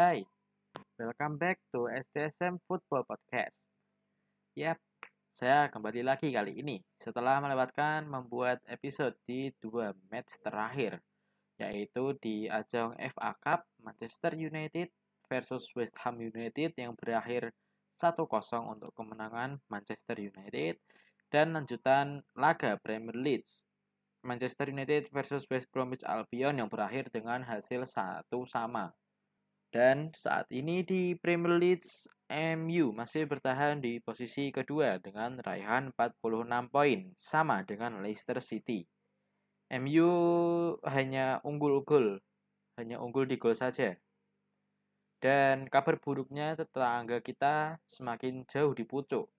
Hai, welcome back to STSM Football Podcast. Yap, saya kembali lagi kali ini setelah melewatkan membuat episode di dua match terakhir, yaitu di ajang FA Cup Manchester United versus West Ham United yang berakhir 1-0 untuk kemenangan Manchester United dan lanjutan laga Premier League Manchester United versus West Bromwich Albion yang berakhir dengan hasil satu sama. Dan saat ini di Premier League, MU masih bertahan di posisi kedua dengan raihan 46 poin, sama dengan Leicester City. MU hanya unggul gol, hanya unggul di gol saja. Dan kabar buruknya tetangga kita semakin jauh di pucuk.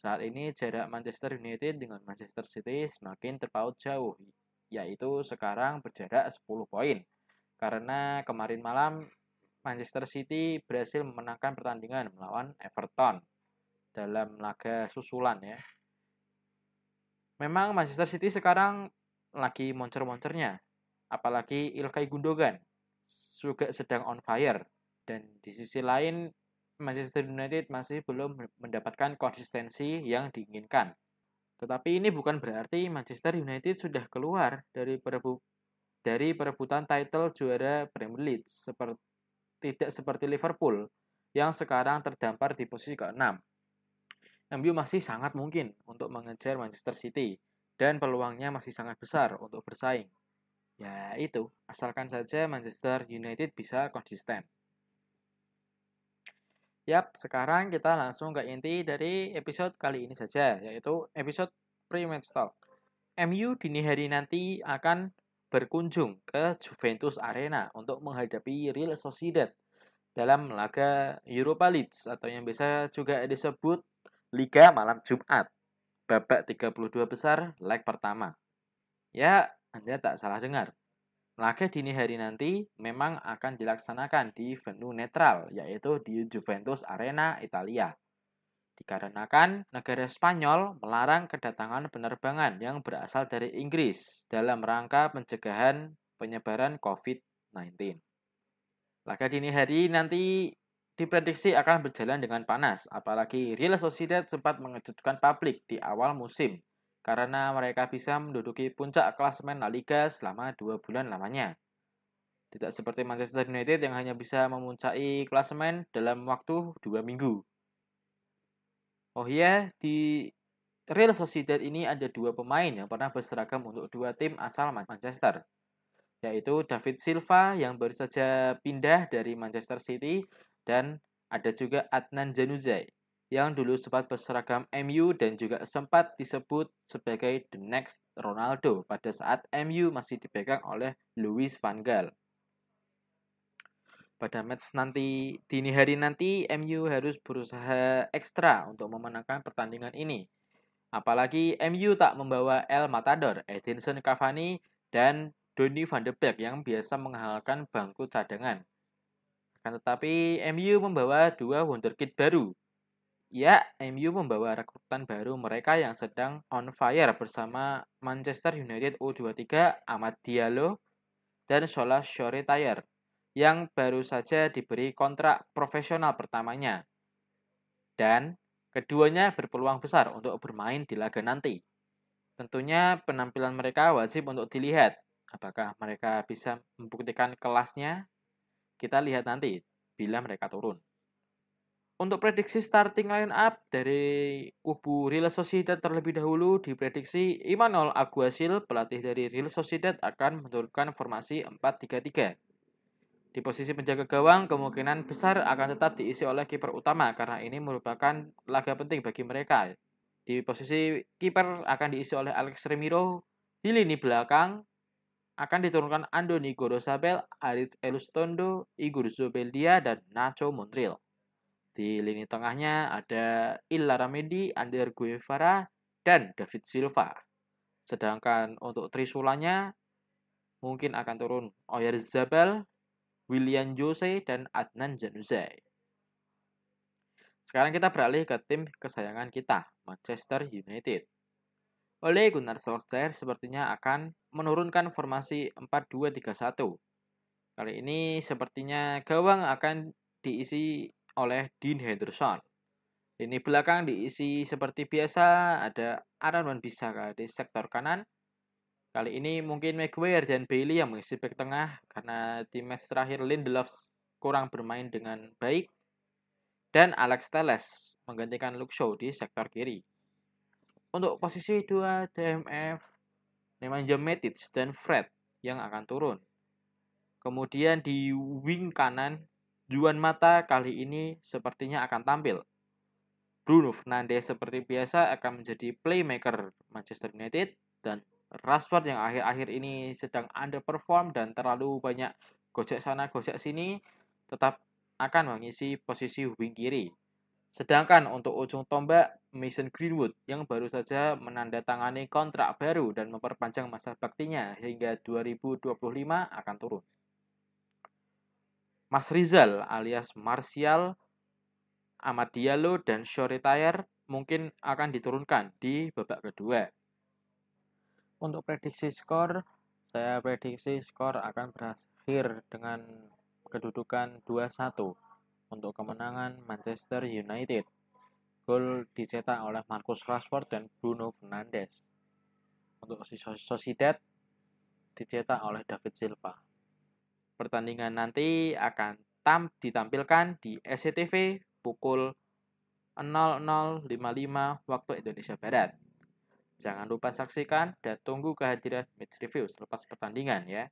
Saat ini jarak Manchester United dengan Manchester City semakin terpaut jauh, yaitu sekarang berjarak 10 poin. Karena kemarin malam Manchester City berhasil memenangkan pertandingan melawan Everton dalam laga susulan ya. Memang Manchester City sekarang lagi moncer-moncernya. Apalagi Ilkay Gundogan juga sedang on fire. Dan di sisi lain Manchester United masih belum mendapatkan konsistensi yang diinginkan. Tetapi ini bukan berarti Manchester United sudah keluar dari perebu dari perebutan title juara Premier League seperti tidak seperti Liverpool yang sekarang terdampar di posisi ke-6. MU masih sangat mungkin untuk mengejar Manchester City dan peluangnya masih sangat besar untuk bersaing. Ya itu, asalkan saja Manchester United bisa konsisten. Yap, sekarang kita langsung ke inti dari episode kali ini saja, yaitu episode pre-match talk. MU dini hari nanti akan berkunjung ke Juventus Arena untuk menghadapi Real Sociedad dalam laga Europa League atau yang biasa juga disebut Liga Malam Jumat. Babak 32 besar leg pertama. Ya, Anda tak salah dengar. Laga dini hari nanti memang akan dilaksanakan di venue netral, yaitu di Juventus Arena, Italia dikarenakan negara Spanyol melarang kedatangan penerbangan yang berasal dari Inggris dalam rangka pencegahan penyebaran COVID-19. Laga dini hari nanti diprediksi akan berjalan dengan panas, apalagi Real Sociedad sempat mengejutkan publik di awal musim karena mereka bisa menduduki puncak klasemen La Liga selama dua bulan lamanya. Tidak seperti Manchester United yang hanya bisa memuncaki klasemen dalam waktu dua minggu. Oh iya, di Real Sociedad ini ada dua pemain yang pernah berseragam untuk dua tim asal Manchester, yaitu David Silva yang baru saja pindah dari Manchester City dan ada juga Adnan Januzaj yang dulu sempat berseragam MU dan juga sempat disebut sebagai the next Ronaldo pada saat MU masih dipegang oleh Louis van Gaal pada match nanti dini hari nanti MU harus berusaha ekstra untuk memenangkan pertandingan ini. Apalagi MU tak membawa El Matador, Edinson Cavani, dan Donny van de Beek yang biasa menghalalkan bangku cadangan. Akan tetapi MU membawa dua wonderkid baru. Ya, MU membawa rekrutan baru mereka yang sedang on fire bersama Manchester United U23 Ahmad Diallo dan Shola Shore Tayer yang baru saja diberi kontrak profesional pertamanya. Dan keduanya berpeluang besar untuk bermain di laga nanti. Tentunya penampilan mereka wajib untuk dilihat. Apakah mereka bisa membuktikan kelasnya? Kita lihat nanti bila mereka turun. Untuk prediksi starting line up dari kubu Real Sociedad terlebih dahulu diprediksi Imanol Aguasil, pelatih dari Real Sociedad akan menurunkan formasi 4-3-3 di posisi penjaga gawang kemungkinan besar akan tetap diisi oleh kiper utama karena ini merupakan laga penting bagi mereka. Di posisi kiper akan diisi oleh Alex Remiro. Di lini belakang akan diturunkan Andoni Gorosabel, Arit Elustondo, Igor Zobeldia, dan Nacho Monreal. Di lini tengahnya ada Illa Ramedi, Ander Guevara, dan David Silva. Sedangkan untuk trisulanya mungkin akan turun Oyarzabal, William Jose, dan Adnan Januzaj. Sekarang kita beralih ke tim kesayangan kita, Manchester United. Oleh Gunnar Solskjaer sepertinya akan menurunkan formasi 4-2-3-1. Kali ini sepertinya gawang akan diisi oleh Dean Henderson. Lini belakang diisi seperti biasa, ada Aaron Wan Bissaka di sektor kanan. Kali ini mungkin Maguire dan Bailey yang mengisi back tengah karena di match terakhir Lindelof kurang bermain dengan baik. Dan Alex Telles menggantikan Luke Shaw di sektor kiri. Untuk posisi 2 DMF, Nemanja Matic dan Fred yang akan turun. Kemudian di wing kanan, Juan Mata kali ini sepertinya akan tampil Bruno Fernandes seperti biasa akan menjadi playmaker Manchester United dan Rashford yang akhir-akhir ini sedang underperform dan terlalu banyak gojek sana gojek sini tetap akan mengisi posisi wing kiri. Sedangkan untuk ujung tombak Mason Greenwood yang baru saja menandatangani kontrak baru dan memperpanjang masa baktinya hingga 2025 akan turun. Mas Rizal alias Martial Ahmad Diallo dan Shoritayer mungkin akan diturunkan di babak kedua. Untuk prediksi skor, saya prediksi skor akan berakhir dengan kedudukan 2-1 untuk kemenangan Manchester United. Gol dicetak oleh Marcus Rashford dan Bruno Fernandes. Untuk Sociedad dicetak oleh David Silva. Pertandingan nanti akan tam ditampilkan di SCTV pukul 00.55 waktu Indonesia Barat. Jangan lupa saksikan dan tunggu kehadiran match review selepas pertandingan ya.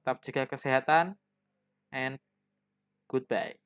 Tetap jaga kesehatan and goodbye.